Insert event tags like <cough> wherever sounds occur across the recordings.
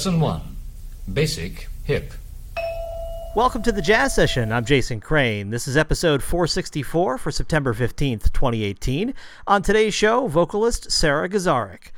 Lesson 1 Basic Hip. Welcome to the Jazz Session. I'm Jason Crane. This is episode 464 for September 15th, 2018. On today's show, vocalist Sara Gazarek.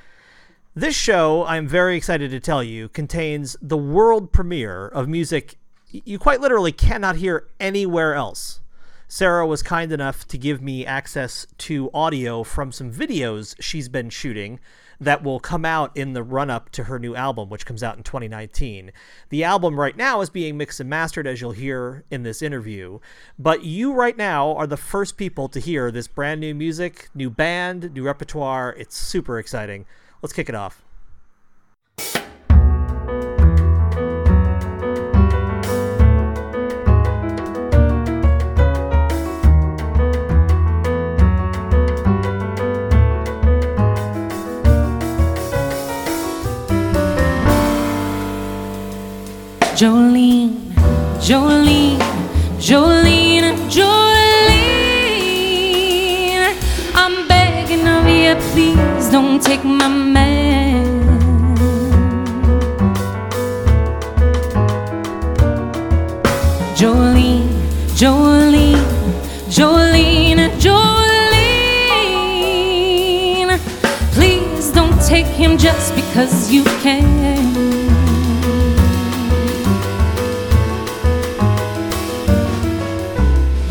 This show, I'm very excited to tell you, contains the world premiere of music you quite literally cannot hear anywhere else. Sara was kind enough to give me access to audio from some videos she's been shooting that will come out in the run up to her new album, which comes out in 2019. The album right now is being mixed and mastered, as you'll hear in this interview. But you, right now, are the first people to hear this brand new music, new band, new repertoire. It's super exciting. Let's kick it off. Jolene, Jolene, Jolene, Jolene. I'm begging of you, please don't take my man. Jolene, Jolene, Jolene, Jolene. Please don't take him just because you can.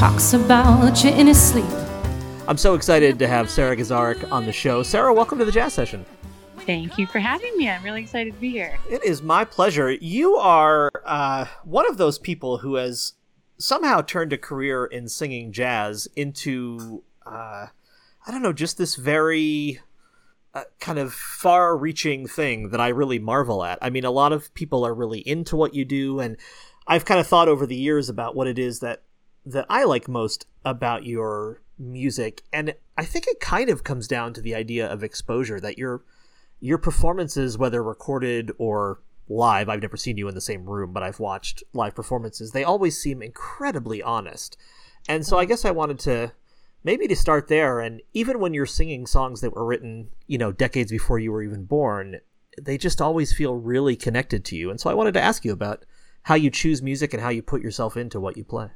Talks about you in his sleep. I'm so excited to have Sara Gazarek on the show. Sara, welcome to the Jazz Session. Thank you for having me. I'm really excited to be here. It is my pleasure. You are uh, one of those people who has somehow turned a career in singing jazz into, uh, I don't know, just this very uh, kind of far reaching thing that I really marvel at. I mean, a lot of people are really into what you do, and I've kind of thought over the years about what it is that that I like most about your music, and I think it kind of comes down to the idea of exposure that your your performances, whether recorded or live, I've never seen you in the same room, but I've watched live performances. They always seem incredibly honest, and so I guess I wanted to maybe to start there. And even when you're singing songs that were written, you know, decades before you were even born, they just always feel really connected to you. And so I wanted to ask you about how you choose music and how you put yourself into what you play.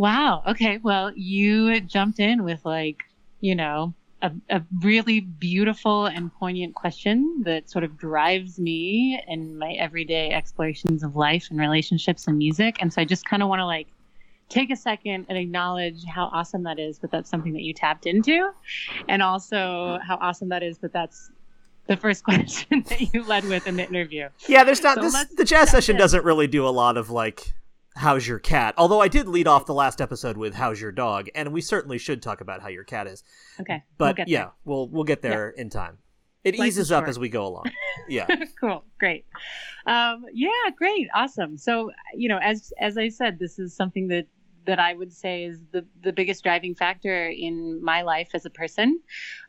Wow. Okay. Well, you jumped in with like, you know, a, a, really beautiful and poignant question that sort of drives me in my everyday explorations of life and relationships and music. And so I just kind of want to like take a second and acknowledge how awesome that is, but that's something that you tapped into. And also how awesome that is, but that's the first <laughs> question that you led with in the interview. Yeah, there's not so this, the jazz session in. doesn't really do a lot of like how's your cat? Although i did lead off the last episode with how's your dog? And we certainly should talk about how your cat is. Okay but we'll yeah we'll we'll get there yeah. in time. It Life eases up as we go along. <laughs> Yeah. Cool great. Um, yeah great awesome. So you know as as i said this is something that that I would say is the, the biggest driving factor in my life as a person.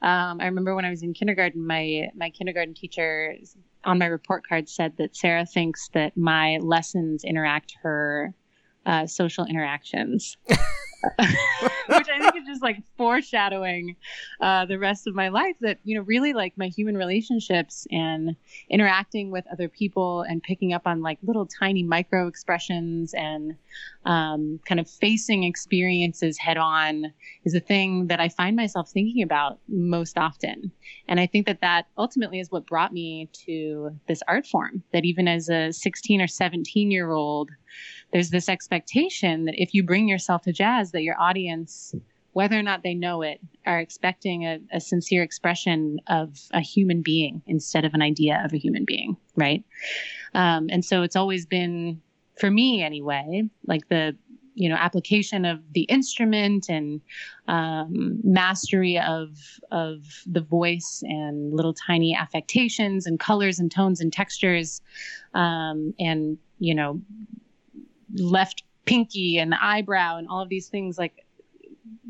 Um, I remember when I was in kindergarten, my my kindergarten teacher on my report card said that Sara thinks that my lessons interact her uh, social interactions. <laughs> <laughs> which I think is just like foreshadowing uh, the rest of my life. That you know, really like my human relationships and interacting with other people and picking up on like little tiny micro expressions and um, kind of facing experiences head on is a thing that I find myself thinking about most often. And I think that that ultimately is what brought me to this art form. That even as a 16 or 17 year old there's this expectation that if you bring yourself to jazz that your audience whether or not they know it are expecting a, a, sincere expression of a human being instead of an idea of a human being right? Um, and so it's always been for me anyway like the you know application of the instrument and um, mastery of of the voice and little tiny affectations and colors and tones and textures um, and you know left pinky and eyebrow and all of these things like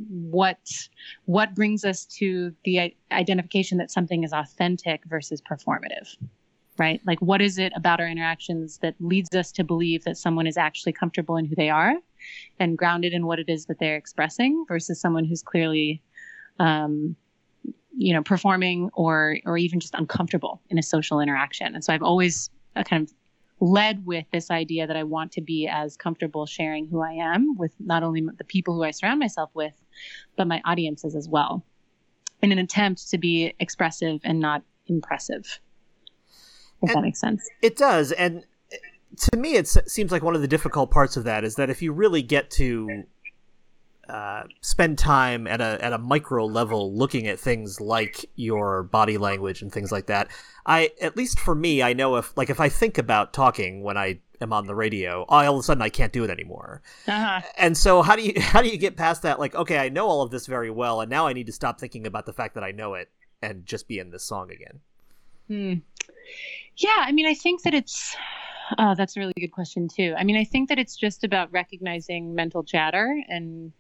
what what brings us to the identification that something is authentic versus performative right? Like what is it about our interactions that leads us to believe that someone is actually comfortable in who they are and grounded in what it is that they're expressing versus someone who's clearly um, you know performing or or even just uncomfortable in a social interaction? And so i've always uh, kind of led with this idea that i want to be as comfortable sharing who i am with not only the people who i surround myself with but my audiences as well in an attempt to be expressive and not impressive if and that makes sense. it does. And to me, it seems like one of the difficult parts of that is that if you really get to uh, spend time at a at a micro level looking at things like your body language and things like that, I at least for me, I know if like if I think about talking when I am on the radio, all of a sudden I can't do it anymore. Uh-huh. And so how do you <laughs> how do you get past that? Like, okay, I know all of this very well, and now I need to stop thinking about the fact that I know it and just be in this song again. Hmm. Yeah, I mean, I think that it's Oh, that's a really good question too. I mean, I think that it's just about recognizing mental chatter and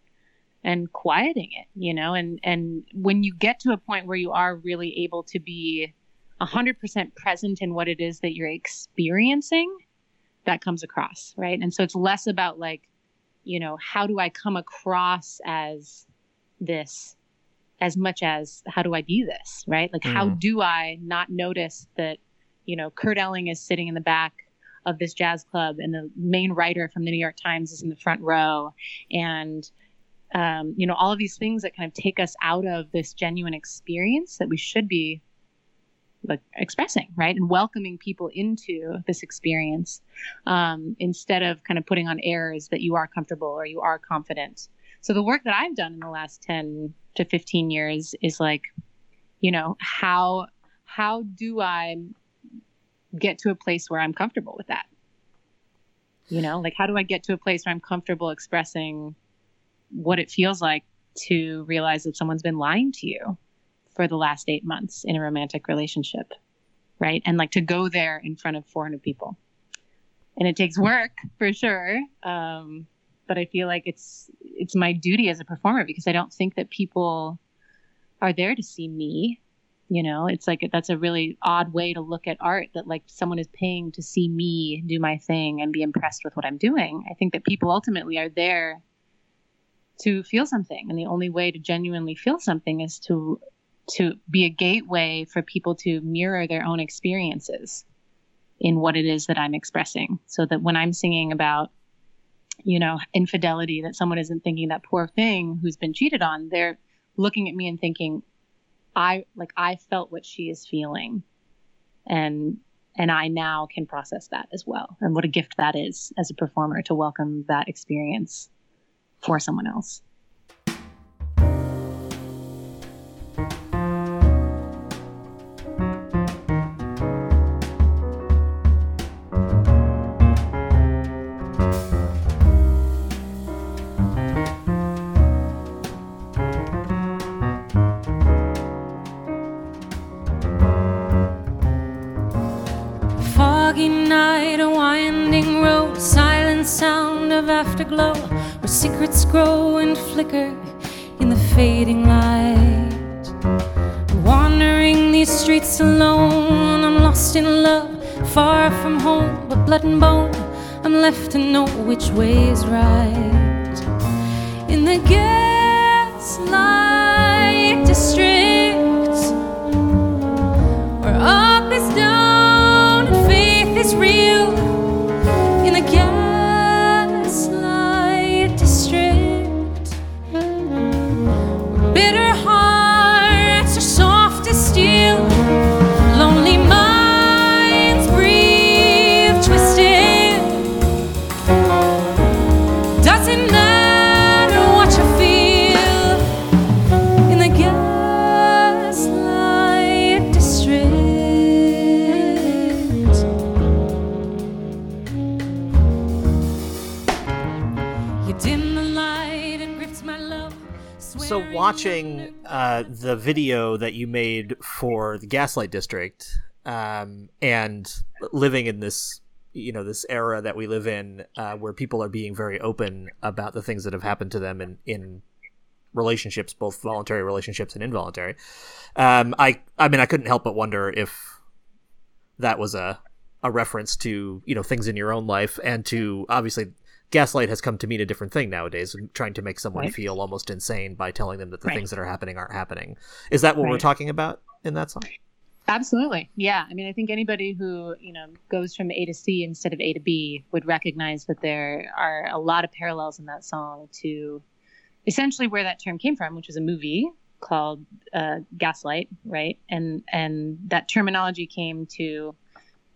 and quieting it, you know, and and when you get to a point where you are really able to be 100% present in what it is that you're experiencing, that comes across, right? And so it's less about like, you know, how do I come across as this as much as how do I be this, right? Like, mm. how do I not notice that, you know, Kurt Elling is sitting in the back of this jazz club, and the main writer from the New York Times is in the front row, and um, you know all of these things that kind of take us out of this genuine experience that we should be like expressing right and welcoming people into this experience um, instead of kind of putting on airs that you are comfortable or you are confident so the work that i've done in the last 10 to 15 years is like you know how how do i get to a place where I'm comfortable with that? You know, like how do I get to a place where I'm comfortable expressing what it feels like to realize that someone's been lying to you for the last eight months in a romantic relationship, right? And like to go there in front of 400 people. And it takes work for sure. Um, but I feel like it's it's my duty as a performer because I don't think that people are there to see me you know it's like that's a really odd way to look at art that like someone is paying to see me do my thing and be impressed with what i'm doing i think that people ultimately are there to feel something and the only way to genuinely feel something is to to be a gateway for people to mirror their own experiences in what it is that i'm expressing so that when i'm singing about you know infidelity that someone isn't thinking that poor thing who's been cheated on they're looking at me and thinking I like I felt what she is feeling and and I now can process that as well. And what a gift that is as a performer to welcome that experience for someone else. Foggy night, a winding road, silent sound of afterglow secrets grow and flicker in the fading light. Wandering these streets alone, I'm lost in love, far from home, but blood and bone. I'm left to know which way is right. In the gaslight district, watching uh, the video that you made for the Gaslight District, um, and living in this, you know, this era that we live in, uh, where people are being very open about the things that have happened to them in in relationships, both voluntary relationships and involuntary. Um, I, I mean, I couldn't help but wonder if that was a a reference to you know things in your own life and to obviously gaslight has come to mean a different thing nowadays trying to make someone Right. feel almost insane by telling them that the Right. things that are happening aren't happening is that what we're talking about in that song Absolutely. Yeah. I mean, I think anybody who, you know, goes from A to C instead of A to B would recognize that there are a lot of parallels in that song to essentially where that term came from, which was a movie called uh, Gaslight, right? And and that terminology came to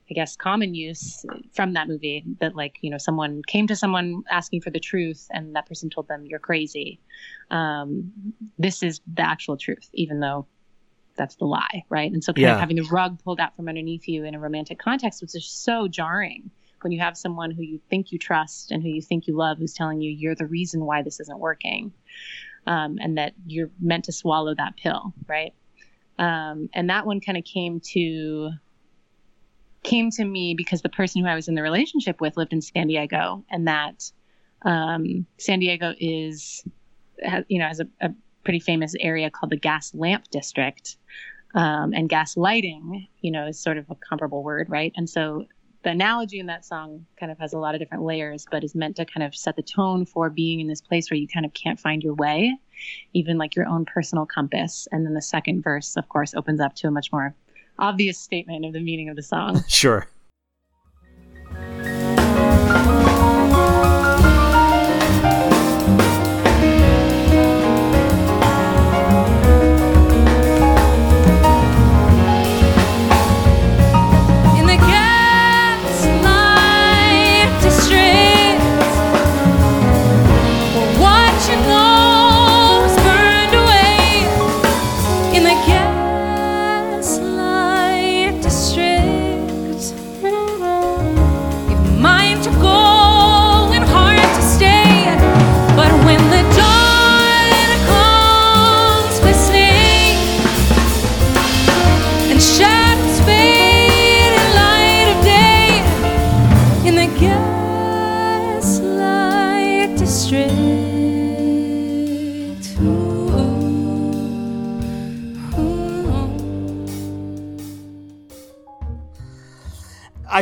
I guess common use from that movie that like, you know, someone came to someone asking for the truth and that person told them you're crazy. Um, this is the actual truth, even though that's the lie, right? And so kind Yeah. of having the rug pulled out from underneath you in a romantic context was just so jarring when you have someone who you think you trust and who you think you love who's telling you you're the reason why this isn't working, um, and that you're meant to swallow that pill, right? Um, and that one kind of came to came to me because the person who I was in the relationship with lived in San Diego, and that um, San Diego is, you know, has a, a pretty famous area called the Gas Lamp District, um, and gas lighting, you know, is sort of a comparable word, right? And so the analogy in that song kind of has a lot of different layers, but is meant to kind of set the tone for being in this place where you kind of can't find your way, even like your own personal compass. And then the second verse, of course, opens up to a much more obvious statement of the meaning of the song. <laughs> sure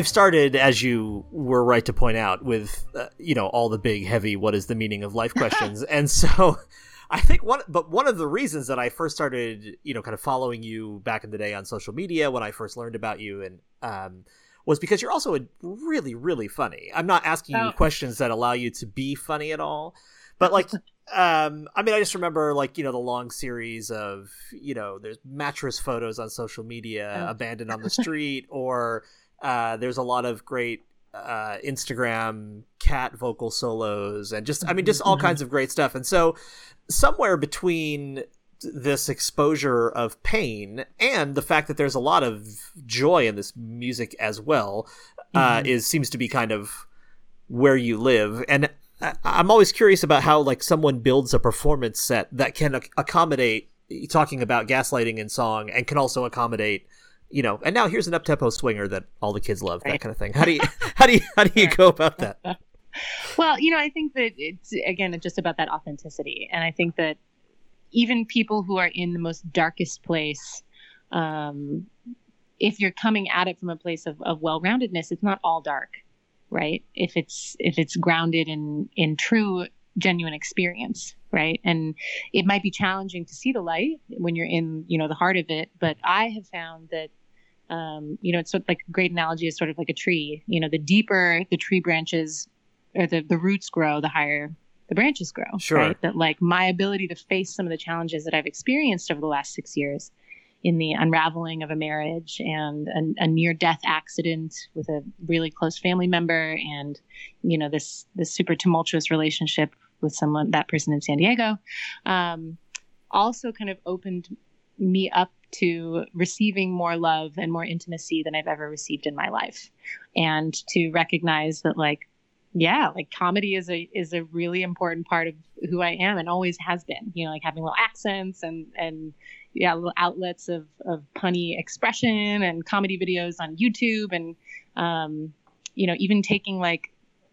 I've started, as you were right to point out, with uh, you know all the big, heavy "what is the meaning of life" questions, <laughs> and so I think one, but one of the reasons that I first started, you know, kind of following you back in the day on social media when I first learned about you, and um, was because you're also a really, really funny. I'm not asking you Oh. questions that allow you to be funny at all, but like. <laughs> Um, I mean, I just remember like you know the long series of you know there's mattress photos on social media, Oh. abandoned on the street, or uh, there's a lot of great uh, Instagram cat vocal solos, and just I mean, just all Mhm. kinds of great stuff. And so, somewhere between this exposure of pain and the fact that there's a lot of joy in this music as well, uh, Mhm. is seems to be kind of where you live. And I- I'm always curious about how like someone builds a performance set that can ac- accommodate talking about gaslighting in song and can also accommodate you know and now here's an up-tempo swinger that all the kids love that kind of thing. <laughs> How do you how do you how do you go about that? <laughs> Well, you know, I think that it's again it's just about that authenticity, and I think that even people who are in the most darkest place, um, if you're coming at it from a place of, of well-roundedness, it's not all dark, right? If it's if it's grounded in in true genuine experience right? And it might be challenging to see the light when you're in you know the heart of it but i have found that um, you know it's sort of like a great analogy is sort of like a tree you know the deeper the tree branches or the, the roots grow the higher the branches grow Sure. right that like my ability to face some of the challenges that i've experienced over the last six years in the unraveling of a marriage and a, a near death accident with a really close family member and you know this this super tumultuous relationship with someone that person in san diego um, also kind of opened me up to receiving more love and more intimacy than I've ever received in my life. And to recognize that, like, yeah, like comedy is a is a really important part of who I am and always has been. You know, like having little accents and and yeah, little outlets of of punny expression and comedy videos on YouTube and um, you know, even taking like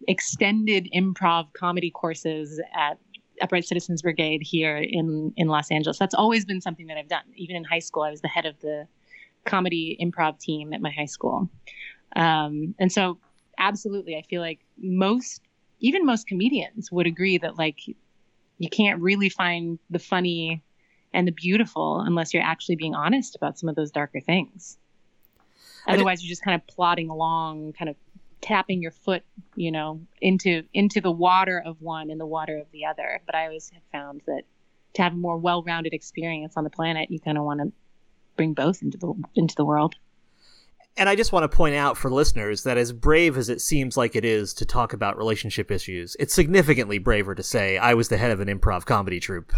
extended improv comedy courses at Upright Citizens Brigade here in in Los Angeles. That's always been something that I've done. Even in high school, I was the head of the comedy improv team at my high school. Um, and so absolutely i feel like most even most comedians would agree that like you can't really find the funny and the beautiful unless you're actually being honest about some of those darker things otherwise you're just kind of plodding along kind of tapping your foot you know into into the water of one and the water of the other but i always have found that to have a more well-rounded experience on the planet you kind of want to bring both into the into the world and I just want to point out for listeners that as brave as it seems like it is to talk about relationship issues, it's significantly braver to say I was the head of an improv comedy troupe.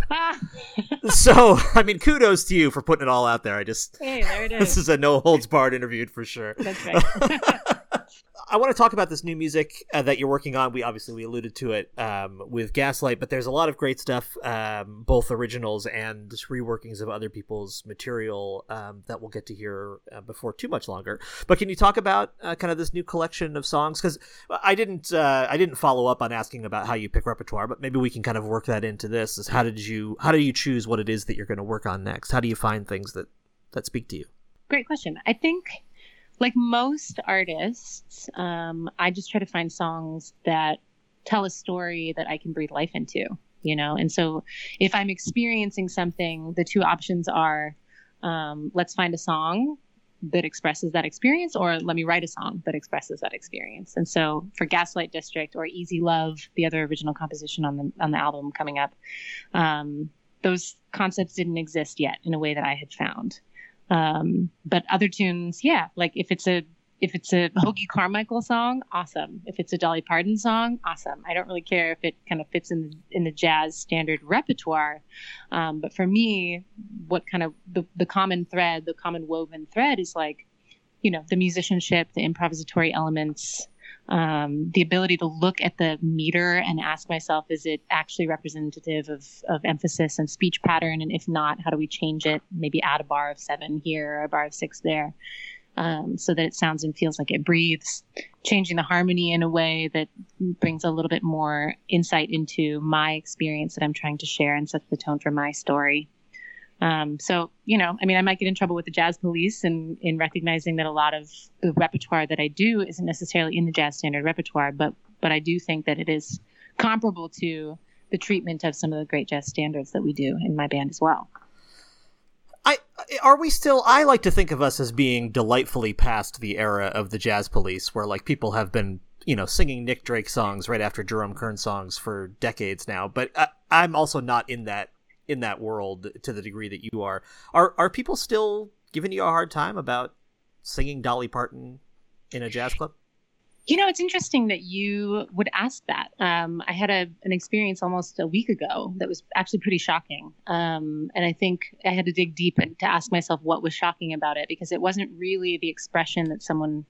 <laughs> so, I mean, kudos to you for putting it all out there. I just hey, there it <laughs> is. This is a no holds barred interview for sure. That's right. <laughs> I want to talk about this new music uh, that you're working on. We obviously we alluded to it um, with Gaslight, but there's a lot of great stuff, um, both originals and reworkings of other people's material um, that we'll get to hear uh, before too much longer. But can you talk about uh, kind of this new collection of songs? Because I didn't uh, I didn't follow up on asking about how you pick repertoire, but maybe we can kind of work that into this. Is how did you how do you choose what it is that you're going to work on next? How do you find things that that speak to you? Great question. I think like most artists, um, I just try to find songs that tell a story that I can breathe life into, you know? And so if I'm experiencing something, the two options are um, let's find a song that expresses that experience, or let me write a song that expresses that experience. And so for Gaslight District or Easy Love, the other original composition on the, on the album coming up, um, those concepts didn't exist yet in a way that I had found. Um, but other tunes, yeah, like if it's a if it's a Hoagy Carmichael song, awesome. If it's a Dolly Parton song, awesome. I don't really care if it kind of fits in the, in the jazz standard repertoire. Um, but for me, what kind of the, the common thread, the common woven thread is like, you know, the musicianship, the improvisatory elements, um, the ability to look at the meter and ask myself, is it actually representative of, of emphasis and speech pattern? And if not, how do we change it? Maybe add a bar of seven here, or a bar of six there, um, so that it sounds and feels like it breathes. Changing the harmony in a way that brings a little bit more insight into my experience that I'm trying to share and sets the tone for my story. Um, so, you know, I mean, I might get in trouble with the jazz police and in recognizing that a lot of the repertoire that I do isn't necessarily in the jazz standard repertoire, but but I do think that it is comparable to the treatment of some of the great jazz standards that we do in my band as well. I are we still I like to think of us as being delightfully past the era of the jazz police where like people have been you know singing Nick Drake songs right after Jerome Kern songs for decades now but I, I'm also not in that in that world to the degree that you are. Are are people still giving you a hard time about singing Dolly Parton in a jazz club? You know, it's interesting that you would ask that. Um, I had a, an experience almost a week ago that was actually pretty shocking. Um, and I think I had to dig deep and to ask myself what was shocking about it because it wasn't really the expression that someone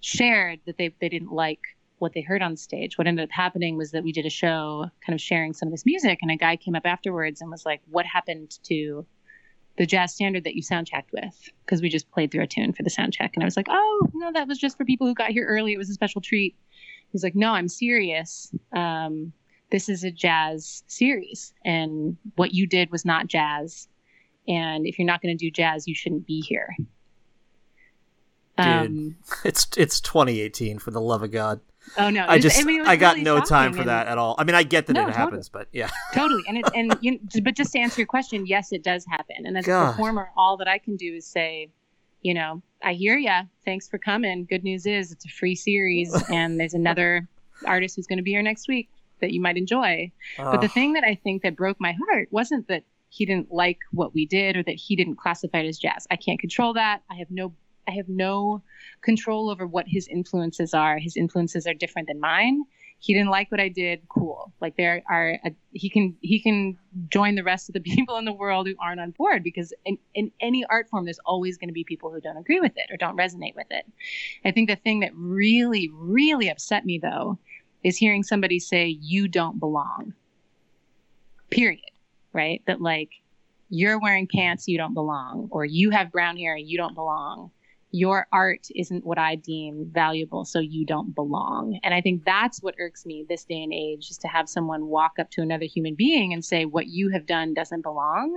shared that they, they didn't like what they heard on stage. What ended up happening was that we did a show kind of sharing some of this music, and a guy came up afterwards and was like, What happened to the jazz standard that you sound checked with? Because we just played through a tune for the sound check. And I was like, Oh, no, that was just for people who got here early. It was a special treat. He's like, No, I'm serious. Um, this is a jazz series, and what you did was not jazz. And if you're not going to do jazz, you shouldn't be here. Dude, um, it's it's 2018 for the love of God. Oh no! I just I, mean, I got really no time for and, that at all. I mean, I get that no, it totally. happens, but yeah, <laughs> totally. And it, and you, but just to answer your question, yes, it does happen. And as God. a performer, all that I can do is say, you know, I hear ya. Thanks for coming. Good news is it's a free series, <laughs> and there's another artist who's going to be here next week that you might enjoy. But the thing that I think that broke my heart wasn't that he didn't like what we did or that he didn't classify it as jazz. I can't control that. I have no I have no control over what his influences are. His influences are different than mine. He didn't like what I did. Cool. Like there are a, he can he can join the rest of the <laughs> people in the world who aren't on board because in, in any art form there's always going to be people who don't agree with it or don't resonate with it. I think the thing that really really upset me though is hearing somebody say, you don't belong. Period. Right? That like, you're wearing pants, you don't belong, or you have brown hair, you don't belong. Your art isn't what I deem valuable, so you don't belong. And I think that's what irks me this day and age is to have someone walk up to another human being and say, what you have done doesn't belong.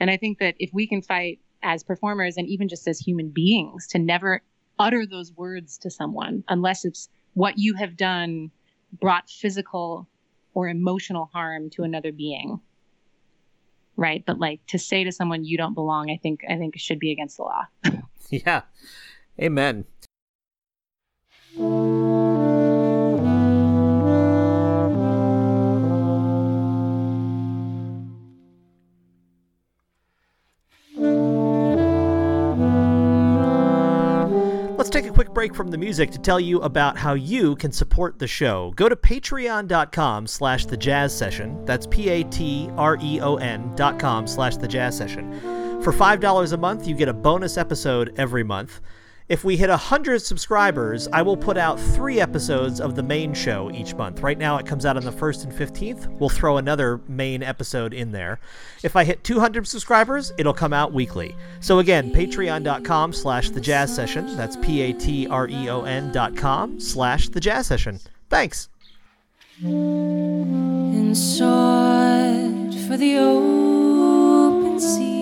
And I think that if we can fight as performers and even just as human beings to never utter those words to someone unless it's what you have done brought physical or emotional harm to another being right? But like to say to someone you don't belong i think i think should be against the law. <laughs> Yeah. Amen Let's take a quick break from the music to tell you about how you can support the show. Go to patreon.com slash the jazz session. That's P-A-T-R-E-O-N dot com slash the jazz session. For $5 a month, you get a bonus episode every month. If we hit 100 subscribers, I will put out three episodes of the main show each month. Right now, it comes out on the 1st and 15th. We'll throw another main episode in there. If I hit 200 subscribers, it'll come out weekly. So again, patreon.com slash the jazz session. That's P-A-T-R-E-O-N dot com slash the jazz session. Thanks. sought for the open sea.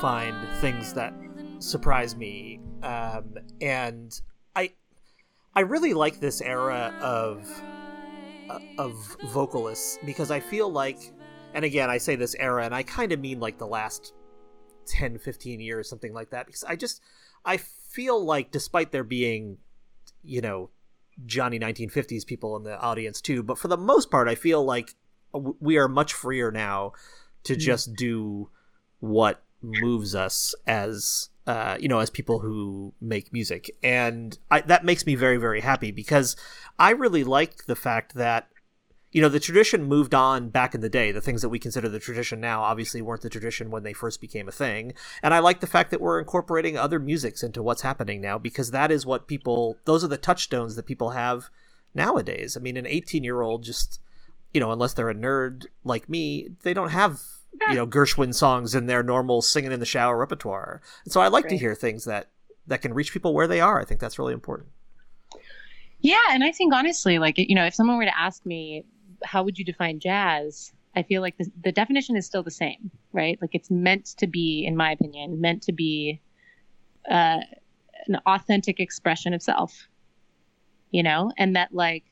Find things that surprise me, um, and I I really like this era of uh, of vocalists because I feel like, and again, I say this era, and I kind of mean like the last 10, 15 years, something like that, because I just I feel like, despite there being, you know, Johnny 1950s people in the audience too, but for the most part, I feel like we are much freer now to just do what moves us as uh, you know as people who make music. And I, that makes me very very happy because i really like the fact that you know the tradition moved on back in the day. The things that we consider the tradition now obviously weren't the tradition when they first became a thing. And i like the fact that we're incorporating other musics into what's happening now because that is what people those are the touchstones that people have nowadays. I mean an 18 year old just you know unless they're a nerd like me they don't have you know gershwin songs in their normal singing in the shower repertoire. And so i like to hear things that that can reach people where they are. I think that's really important. Yeah, and I think honestly, like you know, if someone were to ask me, how would you define jazz? I feel like the, the definition is still the same, right? Like it's meant to be, in my opinion, meant to be uh, an authentic expression of self, you know, and that like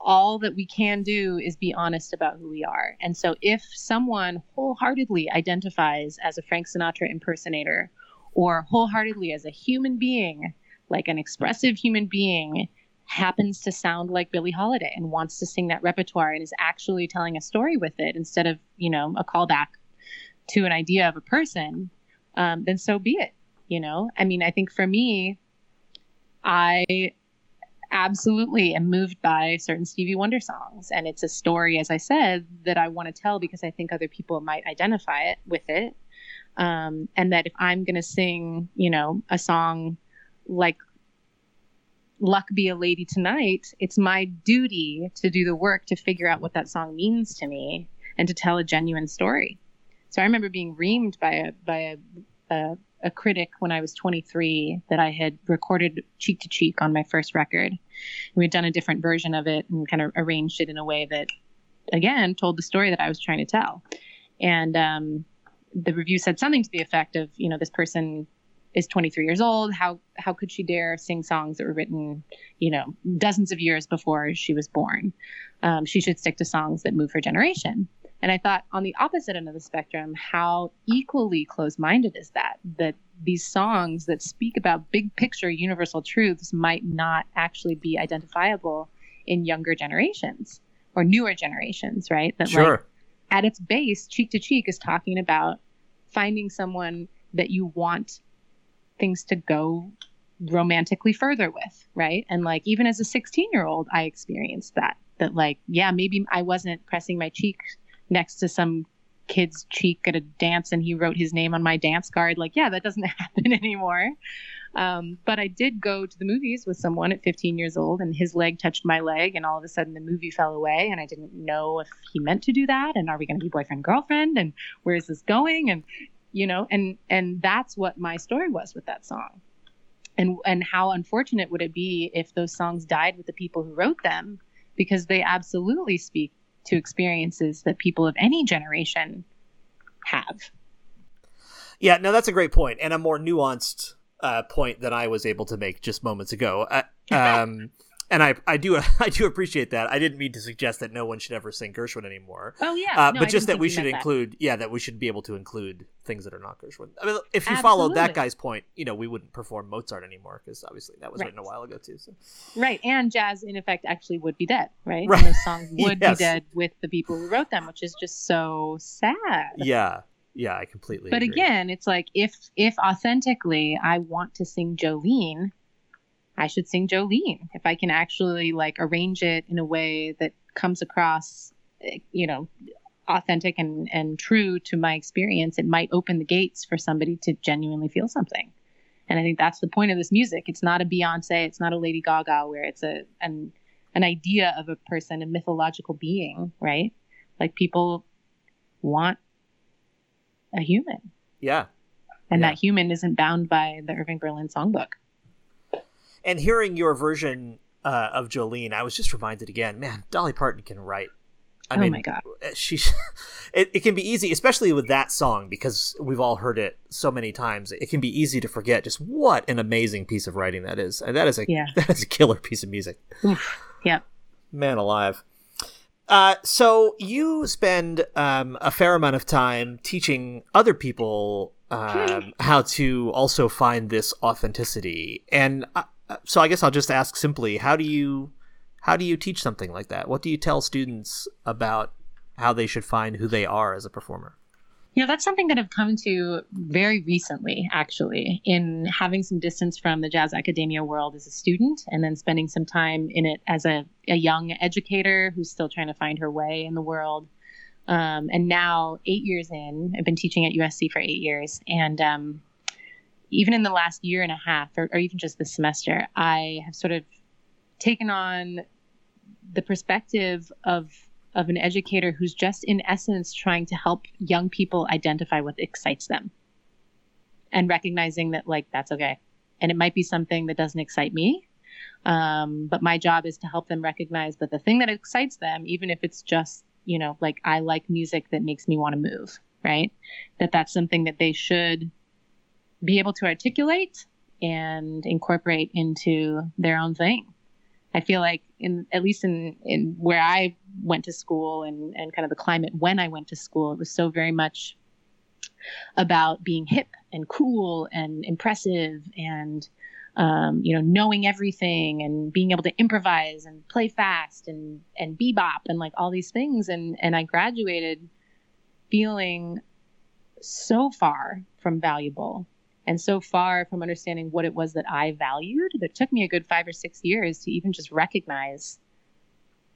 all that we can do is be honest about who we are. And so if someone wholeheartedly identifies as a Frank Sinatra impersonator or wholeheartedly as a human being, like an expressive human being, happens to sound like Billie Holiday and wants to sing that repertoire and is actually telling a story with it instead of, you know, a callback to an idea of a person, um, then so be it. You know, I mean, I think for me, I absolutely am moved by certain Stevie Wonder songs. And it's a story, as I said, that I want to tell because I think other people might identify it with it. Um, and that if I'm going to sing, you know, a song like Luck Be a Lady Tonight, it's my duty to do the work to figure out what that song means to me and to tell a genuine story. So I remember being reamed by a by a, a, a critic when I was 23 that I had recorded cheek to cheek on my first record. We had done a different version of it and kind of arranged it in a way that, again, told the story that I was trying to tell. And um, the review said something to the effect of, you know, this person is 23 years old. How how could she dare sing songs that were written, you know, dozens of years before she was born? Um, she should stick to songs that move her generation. And I thought on the opposite end of the spectrum, how equally close minded is that? That these songs that speak about big picture universal truths might not actually be identifiable in younger generations or newer generations, right? That Sure. like at its base, cheek to cheek is talking about finding someone that you want things to go romantically further with, right? And like even as a 16 year old, I experienced that. That like, yeah, maybe I wasn't pressing my cheek next to some kid's cheek at a dance and he wrote his name on my dance card. Like, yeah, that doesn't <laughs> happen anymore. Um, but I did go to the movies with someone at 15 years old, and his leg touched my leg, and all of a sudden the movie fell away, and I didn't know if he meant to do that, and are we going to be boyfriend girlfriend, and where is this going, and you know, and and that's what my story was with that song, and and how unfortunate would it be if those songs died with the people who wrote them, because they absolutely speak to experiences that people of any generation have. Yeah, no, that's a great point, and a more nuanced uh, point than I was able to make just moments ago. Uh, <laughs> um, and I, I do, <laughs> I do appreciate that. I didn't mean to suggest that no one should ever sing Gershwin anymore. Oh yeah, Uh, no, but I just that we should meant that. include, yeah, that we should be able to include things that are not Gershwin. I mean, if you followed that guy's point, you know, we wouldn't perform Mozart anymore because obviously that was Right. written a while ago too. So. Right, and jazz in effect actually would be dead, right? Right. And those songs <laughs> would Yes. be dead with the people who wrote them, which is just so sad. Yeah, yeah, I completely. But agree. again, it's like if if authentically I want to sing Jolene, I should sing Jolene. If I can actually like arrange it in a way that comes across, you know, authentic and and true to my experience, it might open the gates for somebody to genuinely feel something. And I think that's the point of this music. It's not a Beyonce, it's not a Lady Gaga where it's a an an idea of a person, a mythological being, right? Like people want a human yeah, and Yeah. that human isn't bound by the Irving Berlin songbook. And hearing your version uh, of Jolene, I was just reminded again, man, Dolly Parton can write. I Oh mean, my God. she's. <laughs> It, it can be easy, especially with that song, because we've all heard it so many times. It can be easy to forget just what an amazing piece of writing that is. And that is a Yeah. <laughs> that is a killer piece of music. Yep. Man alive. Uh, so you spend um, a fair amount of time teaching other people um, <laughs> how to also find this authenticity, and uh, uh, so I guess I'll just ask simply: How do you how do you teach something like that? What do you tell students about how they should find who they are as a performer? You know, that's something that I've come to very recently, actually, in having some distance from the jazz academia world as a student and then spending some time in it as a, a young educator who's still trying to find her way in the world. Um, and now, eight years in, I've been teaching at USC for eight years. And um, even in the last year and a half, or, or even just this semester, I have sort of taken on the perspective of of an educator who's just in essence trying to help young people identify what excites them and recognizing that like that's okay. And it might be something that doesn't excite me um, but my job is to help them recognize that the thing that excites them even if it's just you know like i like music that makes me want to move right? That that's something that they should be able to articulate and incorporate into their own thing. I feel like in at least in in where I went to school and and kind of the climate when I went to school, it was so very much about being hip and cool and impressive and um, you know knowing everything and being able to improvise and play fast and and bebop and like all these things. And and I graduated feeling so far from valuable and so far from understanding what it was that I valued that took me a good five or six years to even just recognize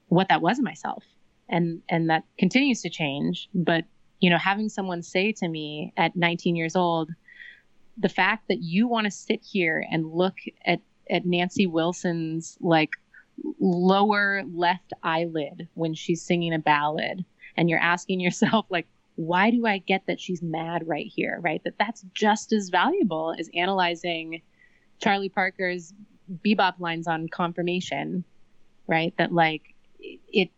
what that was in myself. And and that continues to change. But you know, having someone say to me at 19 years old, the fact that you want to sit here and look at at Nancy Wilson's like lower left eyelid when she's singing a ballad and you're asking yourself like why do I get that she's mad right here, right? That that's just as valuable as analyzing Charlie Parker's bebop lines on confirmation, right? That like it,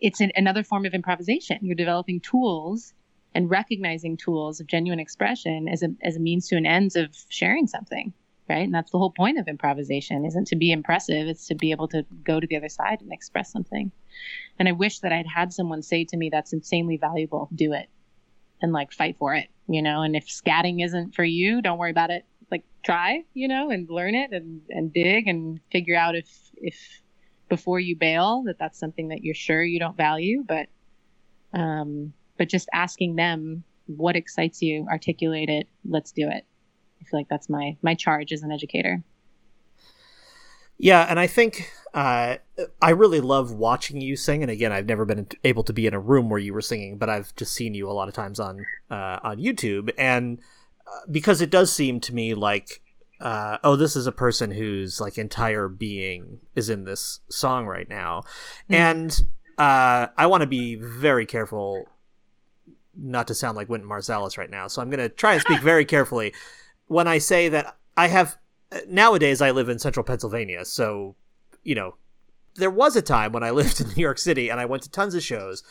it's an, another form of improvisation. You're developing tools and recognizing tools of genuine expression as a as a means to an ends of sharing something, right? And that's the whole point of improvisation. Isn't to be impressive; it's to be able to go to the other side and express something. And I wish that I'd had someone say to me, that's insanely valuable. Do it and like fight for it, you know? And if scatting isn't for you, don't worry about it. Like try, you know, and learn it and, and dig and figure out if, if before you bail that that's something that you're sure you don't value. But, um, but just asking them what excites you, articulate it, let's do it. I feel like that's my, my charge as an educator. Yeah, and I think uh, I really love watching you sing. And again, I've never been able to be in a room where you were singing, but I've just seen you a lot of times on uh, on YouTube. And uh, because it does seem to me like, uh, oh, this is a person whose like entire being is in this song right now, mm-hmm. and uh, I want to be very careful not to sound like Wynton Marsalis right now. So I'm going to try and speak <laughs> very carefully when I say that I have nowadays I live in central Pennsylvania, so you know, there was a time when I <laughs> lived in New York City and I went to tons of shows,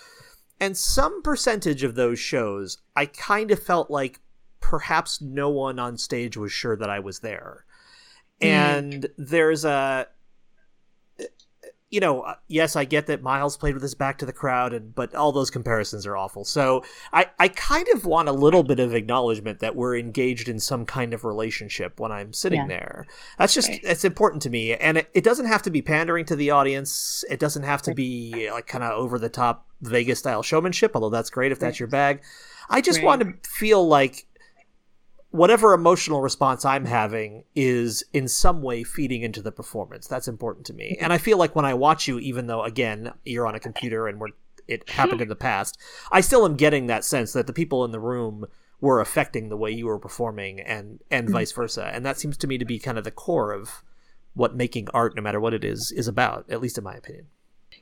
and some percentage of those shows I kind of felt like perhaps no one on stage was sure that I was there. Mm. And there's a you know, uh, yes, I get that Miles played with his back to the crowd, and but all those comparisons are awful. So I, I kind of want a little bit of acknowledgement that we're engaged in some kind of relationship when I'm sitting yeah. there. That's just right. it's important to me, and it, it doesn't have to be pandering to the audience. It doesn't have to be like kind of over the top Vegas style showmanship, although that's great if that's your bag. I just right. want to feel like whatever emotional response I'm having is in some way feeding into the performance. That's important to me. And I feel like when I watch you, even though again you're on a computer and we're it happened in the past, I still am getting that sense that the people in the room were affecting the way you were performing and and mm-hmm. vice versa. And that seems to me to be kind of the core of what making art, no matter what it is, is about, at least in my opinion.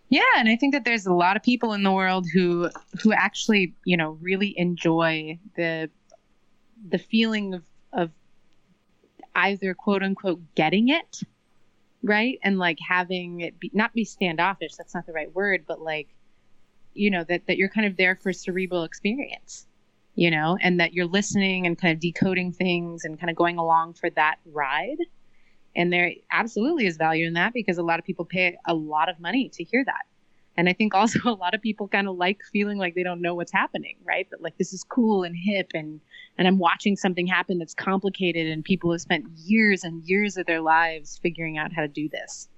Yeah, and I think that there's a lot of people in the world who who actually, you know, really enjoy the the feeling of, of either quote unquote getting it right? And like having it be, not be standoffish that's not the right word but like you know that that you're kind of there for cerebral experience you know and that you're listening and kind of decoding things and kind of going along for that ride. And there absolutely is value in that because a lot of people pay a lot of money to hear that and I think also <laughs> a lot of people kind of like feeling like they don't know what's happening, right? That like this is cool and hip and and I'm watching something happen that's complicated and people have spent years and years of their lives figuring out how to do this.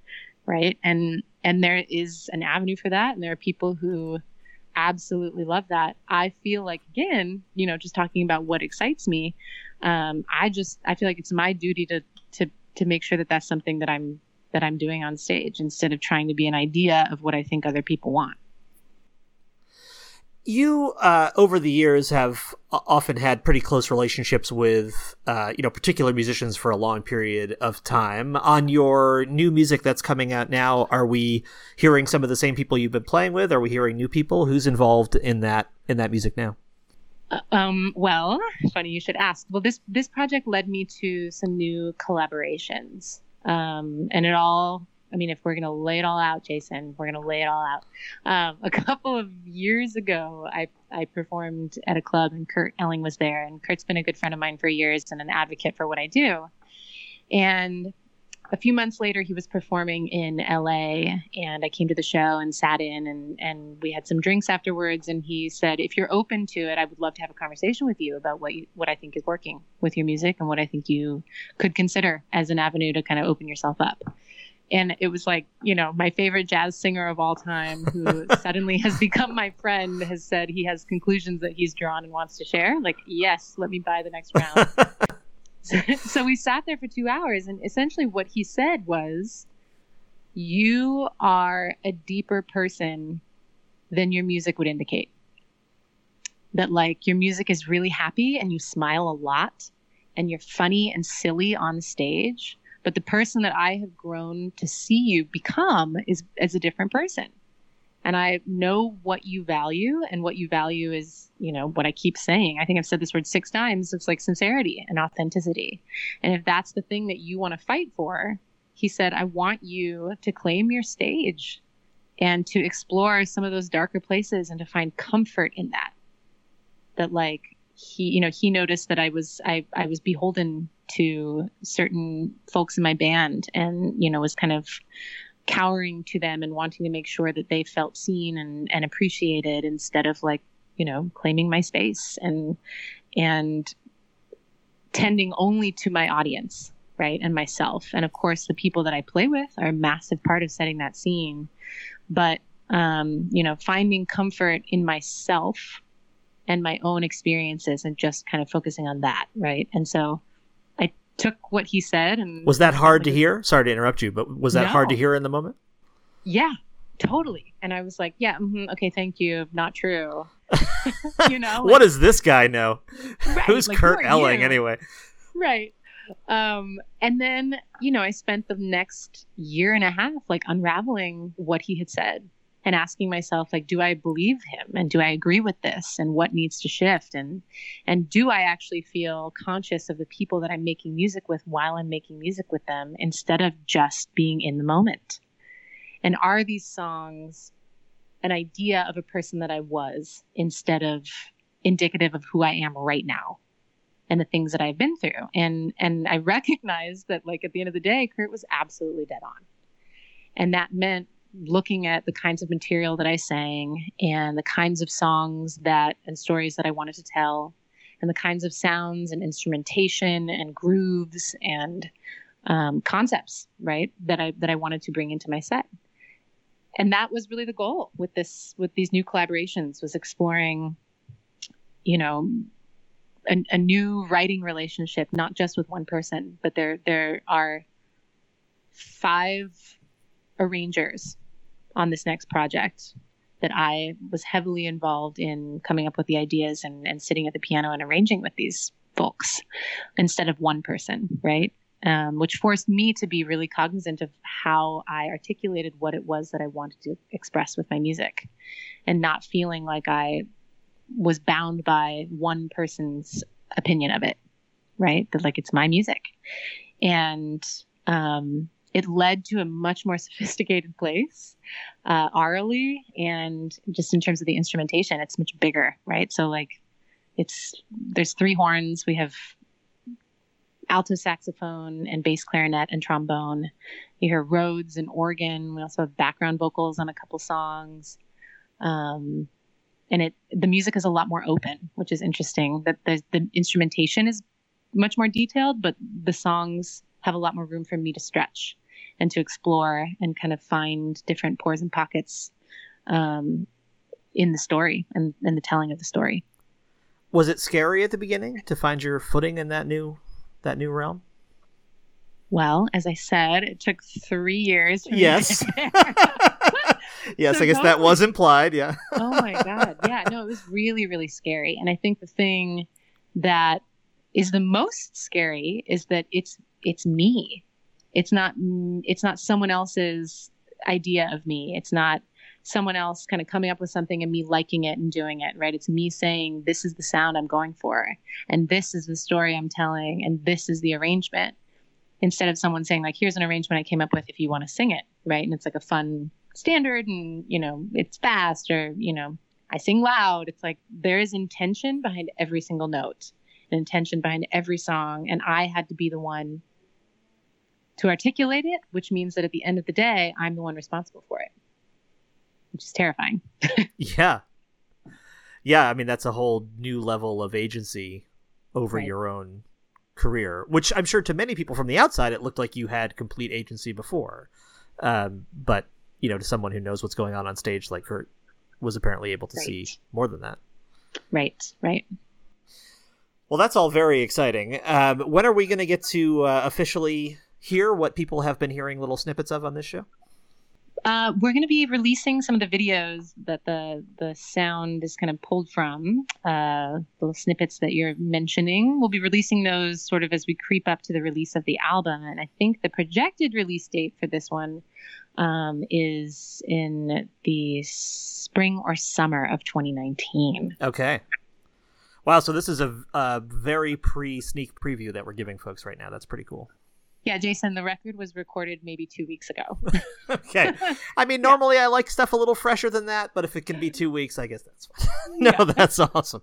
Right? And and there is an avenue for that and there are people who absolutely love that. I feel like again, you know, just talking about what excites me, um, I just I feel like it's my duty to to to make sure that that's something that I'm that I'm doing on stage instead of trying to be an idea of what I think other people want. You, uh, over the years, have often had pretty close relationships with, uh, you know, particular musicians for a long period of time. On your new music that's coming out now, are we hearing some of the same people you've been playing with? Are we hearing new people? Who's involved in that in that music now? Uh, um, well, funny you should ask. Well, this this project led me to some new collaborations. Um, and it all, I mean, if we're going to lay it all out, Jason, we're going to lay it all out. Um, a <laughs> couple of years ago, I, I performed at a club and Kurt Elling was there. And Kurt's been a good friend of mine for years and an advocate for what I do. And a few months later, he was performing in LA, and I came to the show and sat in, and and we had some drinks afterwards. And he said, "If you're open to it, I would love to have a conversation with you about what you, what I think is working with your music and what I think you could consider as an avenue to kind of open yourself up." And it was like, you know, my favorite jazz singer of all time, who <laughs> suddenly has become my friend, has said he has conclusions that he's drawn and wants to share. Like, yes, let me buy the next round. <laughs> <laughs> so we sat there for two hours, and essentially what he said was, You are a deeper person than your music would indicate. That, like, your music is really happy and you smile a lot and you're funny and silly on stage. But the person that I have grown to see you become is as a different person and I know what you value, and what you value is, you know, what I keep saying. I think I've said this word six times. It's like sincerity and authenticity. And if that's the thing that you want to fight for, he said, I want you to claim your stage and to explore some of those darker places and to find comfort in that. That like he, you know, he noticed that I was I I was beholden to certain folks in my band and, you know, was kind of cowering to them and wanting to make sure that they felt seen and, and appreciated instead of like you know claiming my space and and tending only to my audience right and myself. And of course the people that i play with are a massive part of setting that scene. But um, you know finding comfort in myself and my own experiences and just kind of focusing on that right? And so took what he said and Was that hard to hear? Sorry to interrupt you, but was that hard to hear in the moment? yeah totally and i was like yeah mhm, okay thank you not true <laughs> you know <laughs> what does this guy know? Right, <laughs> Who's like, Kurt who Elling you? anyway? right um and then you know i spent the next year and a half like unraveling what he had said and asking myself like do i believe him and do i agree with this and what needs to shift and and do i actually feel conscious of the people that i'm making music with while i'm making music with them instead of just being in the moment and are these songs an idea of a person that i was instead of indicative of who i am right now and the things that I've been through. And and I <laughs> recognized that like at the end of the day, Kurt was absolutely dead on. And that meant looking at the kinds of material that I sang and the kinds of songs that and stories that I wanted to tell and the kinds of sounds and instrumentation and grooves and um, concepts, right? That I that I wanted to bring into my set. And that was really the goal with this with these new collaborations was exploring, you know, a, a new writing relationship, not just with one person, but there there are five arrangers on this next project that I was heavily involved in coming up with the ideas and, and sitting at the piano and arranging with these folks instead of one person, right? Um, which forced me to be really cognizant of how I articulated what it was that I wanted to express with my music and not feeling like I was bound by one person's opinion of it, right? That like it's my music. And um, it led to a much more <laughs> sophisticated place uh, aurally and just in terms of the instrumentation, it's much bigger, right? So like it's there's three horns. We have alto saxophone and bass clarinet and trombone. You hear Rhodes and organ. We also have background vocals on a couple songs. Um, and it the music is a lot more open, which is interesting. That the the instrumentation is much more detailed, but the songs have a lot more room for me to stretch and to explore and kind of find different pores and pockets um, in the story and, and the telling of the story. Was it scary at the beginning to find your footing in that new that new realm? Well, as I said, it took three years. For me to Yes. <laughs> yes, So I guess that was implied. Yeah. <laughs> oh my god yeah no it was really really scary and i think the thing that is the most scary is that it's it's me it's not it's not someone else's idea of me. It's not someone else kind of coming up with something and me liking it and doing it right? It's me saying this is the sound i'm going for and this is the story i'm telling and this is the arrangement instead of someone saying like here's an arrangement i came up with if you want to sing it right? And it's like a fun standard and you know it's fast or you know i sing loud. It's like there is intention behind every single note and intention behind every song and i had to be the one to articulate it which means that at the end of the day i'm the one responsible for it which is terrifying <laughs> Yeah. Yeah, I mean that's a whole new level of agency over Right. your own career, which I'm sure to many people from the outside it looked like you had complete agency before. Um, but you know, to someone who knows what's going on on stage, like Kurt was apparently able to see more than that. right right Well, that's all very exciting. Um, when are we going to get to uh, officially hear what people have been hearing little snippets of on this show? Uh, we're going to be releasing some of the videos that the the sound is kind of pulled from. Uh, the snippets that you're mentioning, we'll be releasing those sort of as we creep up to the release of the album. And I think the projected release date for this one um, is in the spring or summer of 2019. Okay. Wow, so this is a, a very pre sneak preview that we're giving folks right now. That's pretty cool. Yeah, Jason, the record was recorded maybe two weeks ago. <laughs> Okay. I mean, <laughs> normally I like stuff a little fresher than that, but if it can be two weeks, I guess that's fine. <laughs> no, Yeah. that's awesome.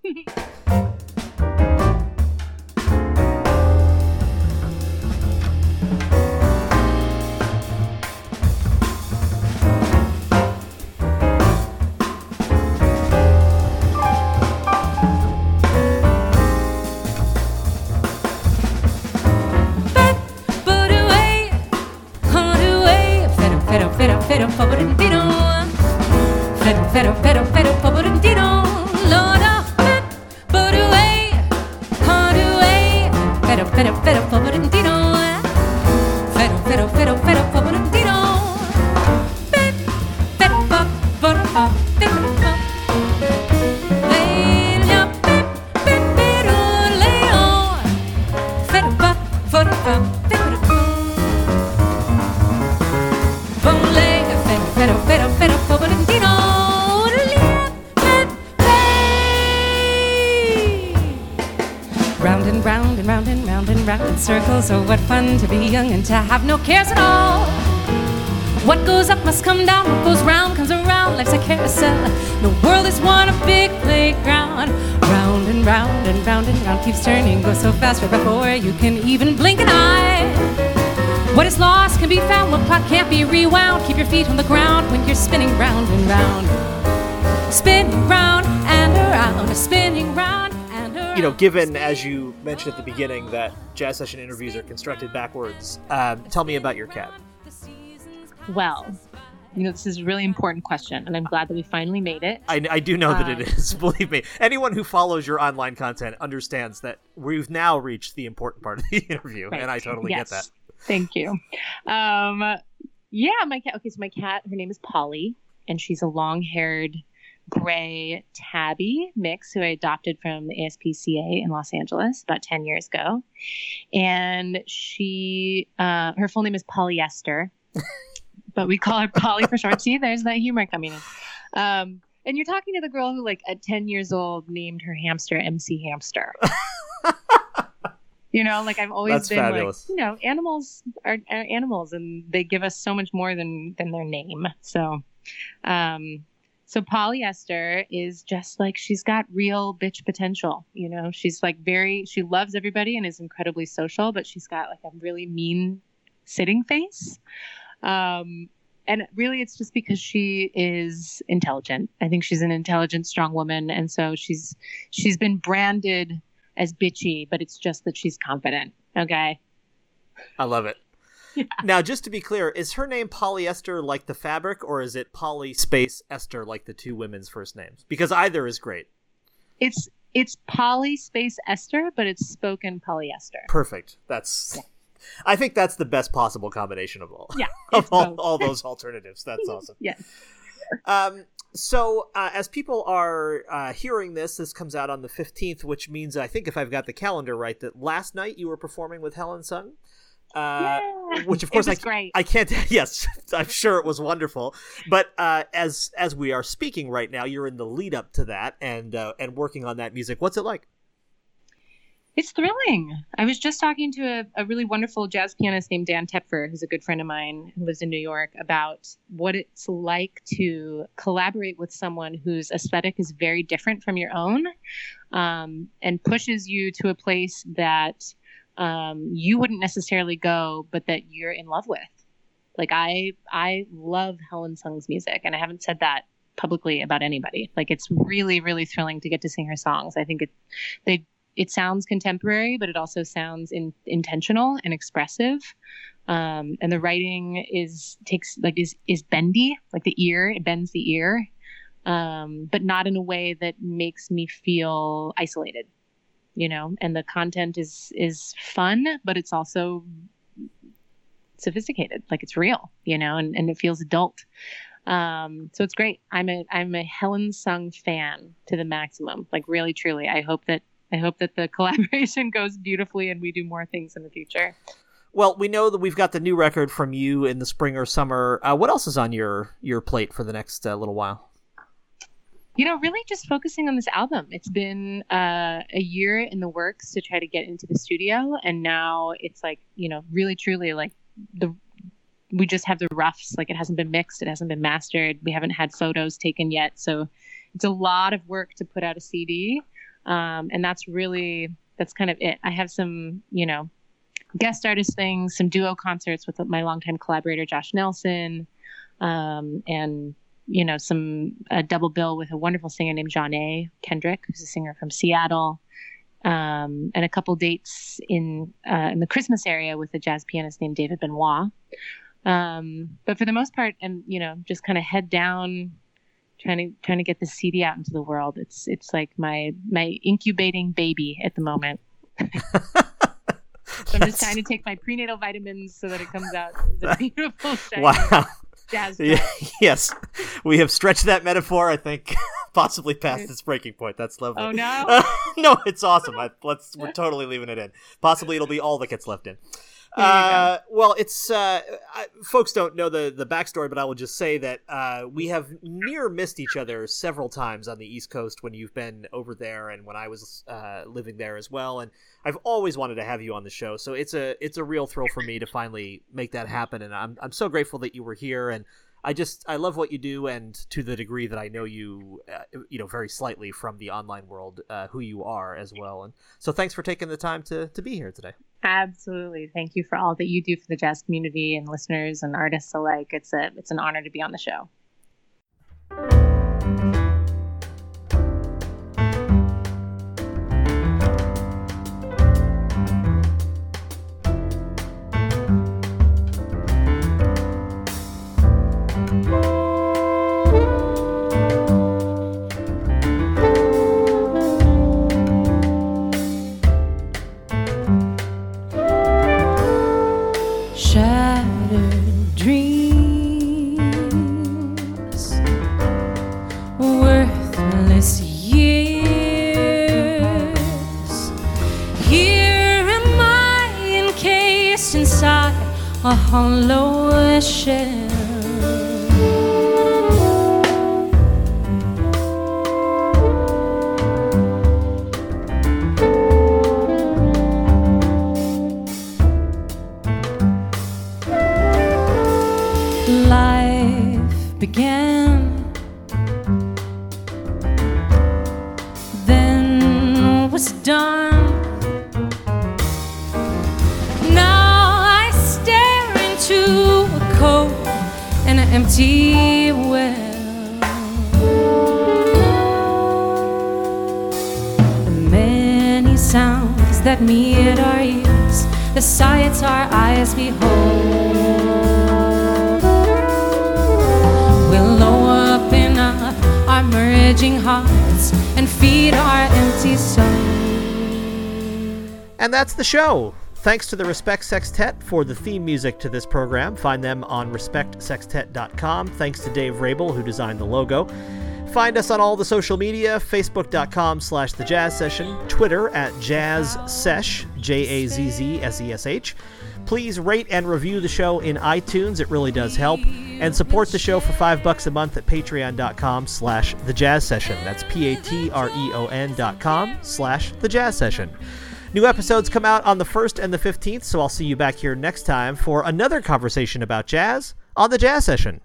Circles. Oh, what fun to be young and to have no cares at all. What goes up must come down, what goes round comes around. Life's a carousel, the world is one a big playground. Round and round and round and round keeps turning, goes so fast right before you can even blink an eye. What is lost can be found, what plot can't be rewound. Keep your feet on the ground when you're spinning round and round. Spinning round and around, spinning round. You know, given as you mentioned at the beginning that jazz session interviews are constructed backwards, um, tell me about your cat. Well, you know, this is a really important question, and I'm glad that we finally made it. I, I do know that it Uh. <laughs> Believe me, anyone who follows your online content understands that we've now reached the important part of the <laughs> interview, and I totally Yes. get that. Thank you. Um, yeah, my cat. Okay, so my cat, her name is Polly, and she's a long-haired gray tabby mix who I adopted from the ASPCA in Los Angeles about ten years ago. And she, uh, her full name is Polyester, <laughs> but we call her Polly for short. See, there's that humor coming in. Um, and you're talking to the girl who, like, at 10 years old, named her hamster MC Hamster. you know, like I've always That's been fabulous. like, you know, animals are, are animals, and they give us so much more than than their name. So, um, so polyester is just like she's got real bitch potential. You know, she's like very she loves everybody and is incredibly social, but she's got like a really mean sitting face. Um, and really, it's just because she is intelligent. I think she's an intelligent, strong woman, and so she's she's been branded as bitchy, but it's just that she's confident. Okay. I love it. Now, just to be clear, is her name polyester like the fabric, or is it poly space Esther like the two women's first names? Because either is great. It's it's poly space Esther, but it's spoken polyester. Perfect. That's. I think that's the best possible combination of all. Yeah, <laughs> of all, all those <laughs> alternatives. That's awesome. Yes. Um, so, uh, as people are uh, hearing this, this comes out on the 15th, which means, I think if I've got the calendar right, that last night you were performing with Helen Sung. Uh, Yeah. which of course I, great. I can't <laughs> yes i'm sure it was wonderful but uh, as as we are speaking right now you're in the lead up to that and uh, and working on that music what's it like It's thrilling. I was just talking to a, a really wonderful jazz pianist named Dan Tepfer, who's a good friend of mine who lives in New York, about what it's like to collaborate with someone whose aesthetic is very different from your own um, and pushes you to a place that um, you wouldn't necessarily go, but that you're in love with. Like I, I love Helen Sung's music, and I haven't said that publicly about anybody. Like it's really, really thrilling to get to sing her songs. I think it, they it sounds contemporary, but it also sounds in, intentional and expressive. Um, and the writing is takes like is is bendy, like the ear, it bends the ear, um, but not in a way that makes me feel isolated. You know, and the content is is fun, but it's also sophisticated, like it's real. You know, and, and it feels adult. Um, so it's great. I'm a I'm a Helen Sung fan to the maximum. Like really, truly. I hope that I hope that the <laughs> collaboration goes beautifully and we do more things in the future. well we know that we've got the new record from you in the spring or summer uh, what else is on your your plate for the next uh, little while You know, really just focusing on this album. It's been uh, a year in the works to try to get into the studio, and now it's like you know, really truly like the we just have the roughs. Like it hasn't been mixed, it hasn't been mastered. We haven't had photos taken yet, so it's a lot of work to put out a CD, um, and that's really that's kind of it. I have some you know guest artist things, some duo concerts with my longtime collaborator Josh Nelson, um, and you know some a double bill with a wonderful singer named Johnaye Kendrick, who's a singer from Seattle, um, and a couple dates in uh, in the Christmas area with a jazz pianist named David Benoit. Um, but for the most part, I'm you know just kind of head down, trying to trying to get the CD out into the world. It's it's like my my incubating baby at the moment. <laughs> So I'm just <laughs> trying to take my prenatal vitamins so that it comes out <laughs> beautiful, shiny wow jazz. Yeah, <laughs> yes we have stretched that metaphor i think <laughs> possibly past its breaking point that's lovely Oh <laughs> no! Uh, no, it's awesome. I, let's we're totally leaving it in. Possibly it'll be all that gets left in. Uh, well, it's uh, I, folks don't know the the backstory, but I will just say that uh, we have near missed each other several times on the East Coast when you've been over there, and when I was uh, living there as well. And I've always wanted to have you on the show, so it's a it's a real thrill for me to finally make that happen. And I'm I'm so grateful that you were here and I just I love what you do, and to the degree that I know you, uh, you know, very slightly from the online world, uh, who you are as well. And so, thanks for taking the time to to be here today. Absolutely, thank you for all that you do for the jazz community and listeners and artists alike. It's a it's an honor to be on the show. Feed our empty souls. And that's the show. Thanks to the Respect Sextet for the theme music to this program. Find them on respectsextet.com. Thanks to Dave Rabel, who designed the logo. Find us on all the social media, facebook.com slash the jazz session, Twitter at jazz sesh, J-A-Z-Z-S-E-S-H. Please rate and review the show in iTunes. It really does help. And support the show for five bucks a month at patreon.com slash the jazz session. That's P-A-T-R-E-O-N dot com slash the jazz session. New episodes come out on the 1st and the 15th, so I'll see you back here next time for another conversation about jazz on the jazz session.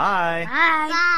Everybody. Bye. Bye.